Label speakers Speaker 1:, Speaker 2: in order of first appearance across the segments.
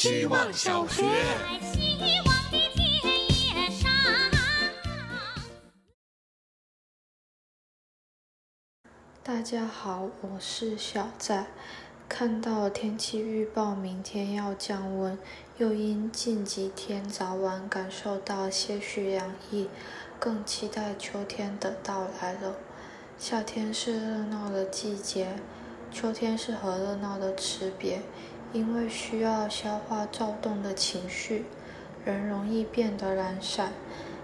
Speaker 1: 希望小学。
Speaker 2: 大家好，我是小在。看到天气预报，明天要降温，又因近几天早晚感受到些许凉意，更期待秋天的到来了。夏天是热闹的季节，秋天是和热闹的辞别。因为需要消化躁动的情绪，人容易变得懒散。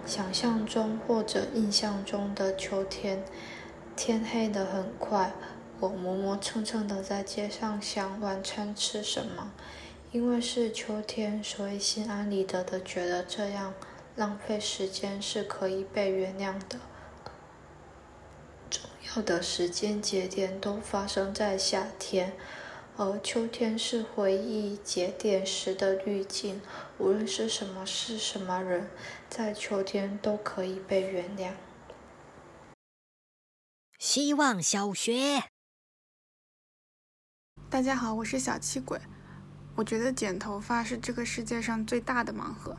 Speaker 2: 想象中或者印象中的秋天，天黑得很快。我磨磨蹭蹭地在街上想晚餐吃什么，因为是秋天，所以心安理得地觉得这样浪费时间是可以被原谅的。重要的时间节点都发生在夏天，而秋天是回忆节点时的滤镜。无论是什么事、什么人，在秋天都可以被原谅。
Speaker 3: 希望小学。
Speaker 4: 大家好，我是小气鬼。我觉得剪头发是这个世界上最大的盲盒。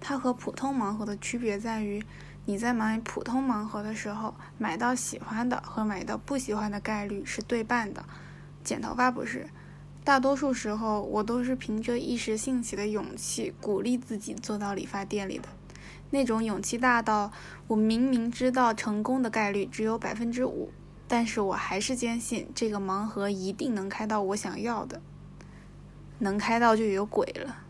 Speaker 4: 它和普通盲盒的区别在于，你在买普通盲盒的时候，买到喜欢的和买到不喜欢的概率是对半的。剪头发不是，大多数时候我都是凭着一时兴起的勇气，鼓励自己坐到理发店里的。那种勇气大到，我明明知道成功的概率只有百分之五。但是我还是坚信这个盲盒一定能开到我想要的，能开到就有鬼了。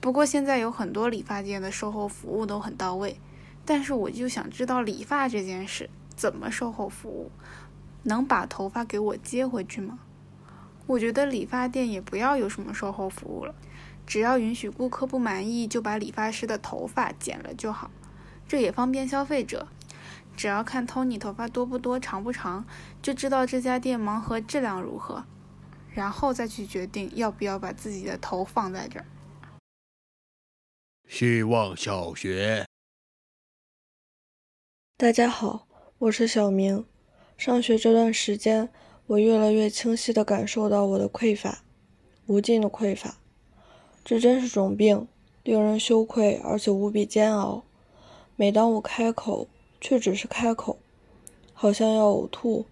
Speaker 4: 不过现在有很多理发店的售后服务都很到位，但是我就想知道理发这件事怎么售后服务，能把头发给我接回去吗？我觉得理发店也不要有什么售后服务了，只要允许顾客不满意就把理发师的头发剪了就好，这也方便消费者。只要看 Tony 头发多不多、长不长，就知道这家店盲盒质量如何，然后再去决定要不要把自己的头放在这儿。
Speaker 1: 希望小学，
Speaker 5: 大家好，我是小明。上学这段时间，我越来越清晰地感受到我的匮乏，无尽的匮乏。这真是种病，令人羞愧，而且无比煎熬。每当我开口，却只是开口，好像要呕吐，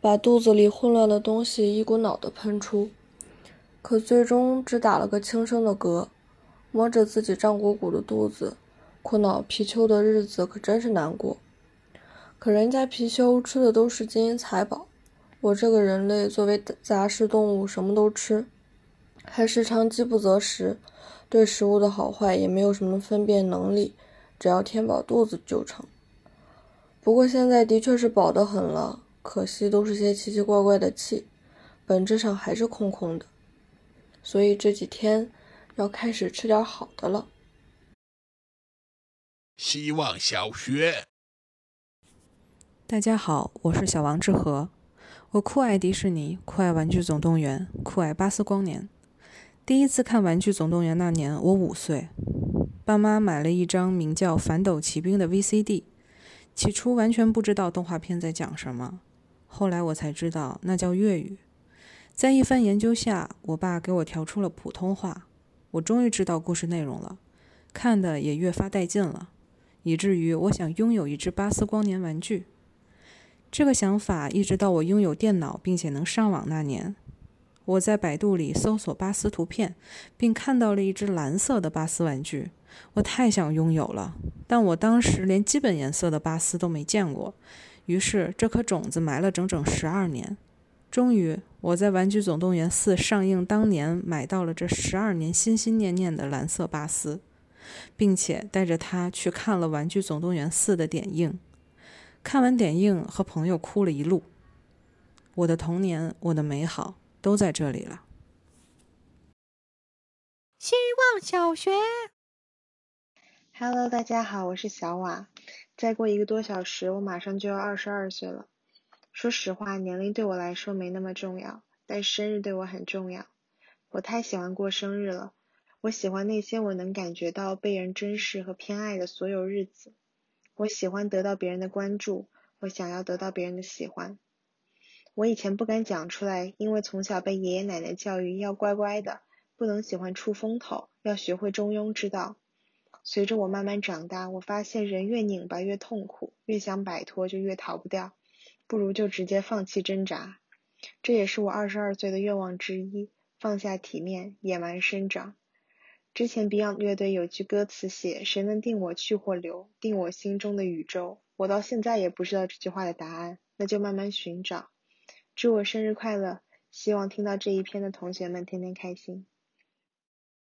Speaker 5: 把肚子里混乱的东西一股脑的喷出，可最终只打了个轻声的嗝。摸着自己胀鼓鼓的肚子，苦恼貔貅的日子可真是难过。可人家貔貅吃的都是金银财宝，我这个人类作为杂食动物，什么都吃，还时常饥不择食，对食物的好坏也没有什么分辨能力，只要填饱肚子就成。不过现在的确是饱得很了，可惜都是些奇奇怪怪的气，本质上还是空空的。所以这几天要开始吃点好的了。
Speaker 1: 希望小学，
Speaker 6: 大家好，我是小王志和，我酷爱迪士尼，酷爱玩具总动员，酷爱巴斯光年。第一次看玩具总动员那年，我五岁，爸妈买了一张名叫《反斗奇兵》的 VCD。起初完全不知道动画片在讲什么，后来我才知道那叫粤语。在一番研究下，我爸给我调出了普通话，我终于知道故事内容了，看的也越发带劲了，以至于我想拥有一只巴斯光年玩具。这个想法一直到我拥有电脑并且能上网那年，我在百度里搜索巴斯图片，并看到了一只蓝色的巴斯玩具。我太想拥有了，但我当时连基本颜色的巴斯都没见过，于是这颗种子埋了整整十二年。终于，我在《玩具总动员4》上映当年买到了这十二年心心念念的蓝色巴斯，并且带着它去看了《玩具总动员4》的点映。看完点映，和朋友哭了一路。我的童年，我的美好，都在这里了。
Speaker 3: 希望小学。
Speaker 7: Hello，大家好，我是小瓦。再过一个多小时，我马上就要二十二岁了。说实话，年龄对我来说没那么重要，但生日对我很重要。我太喜欢过生日了，我喜欢那些我能感觉到被人珍视和偏爱的所有日子。我喜欢得到别人的关注，我想要得到别人的喜欢。我以前不敢讲出来，因为从小被爷爷奶奶教育要乖乖的，不能喜欢出风头，要学会中庸之道。随着我慢慢长大，我发现人越拧巴越痛苦，越想摆脱就越逃不掉，不如就直接放弃挣扎。这也是我二十二岁的愿望之一：放下体面，野蛮生长。之前 Beyond 乐队有句歌词写：“谁能定我去或留，定我心中的宇宙？”我到现在也不知道这句话的答案，那就慢慢寻找。祝我生日快乐！希望听到这一篇的同学们天天开心。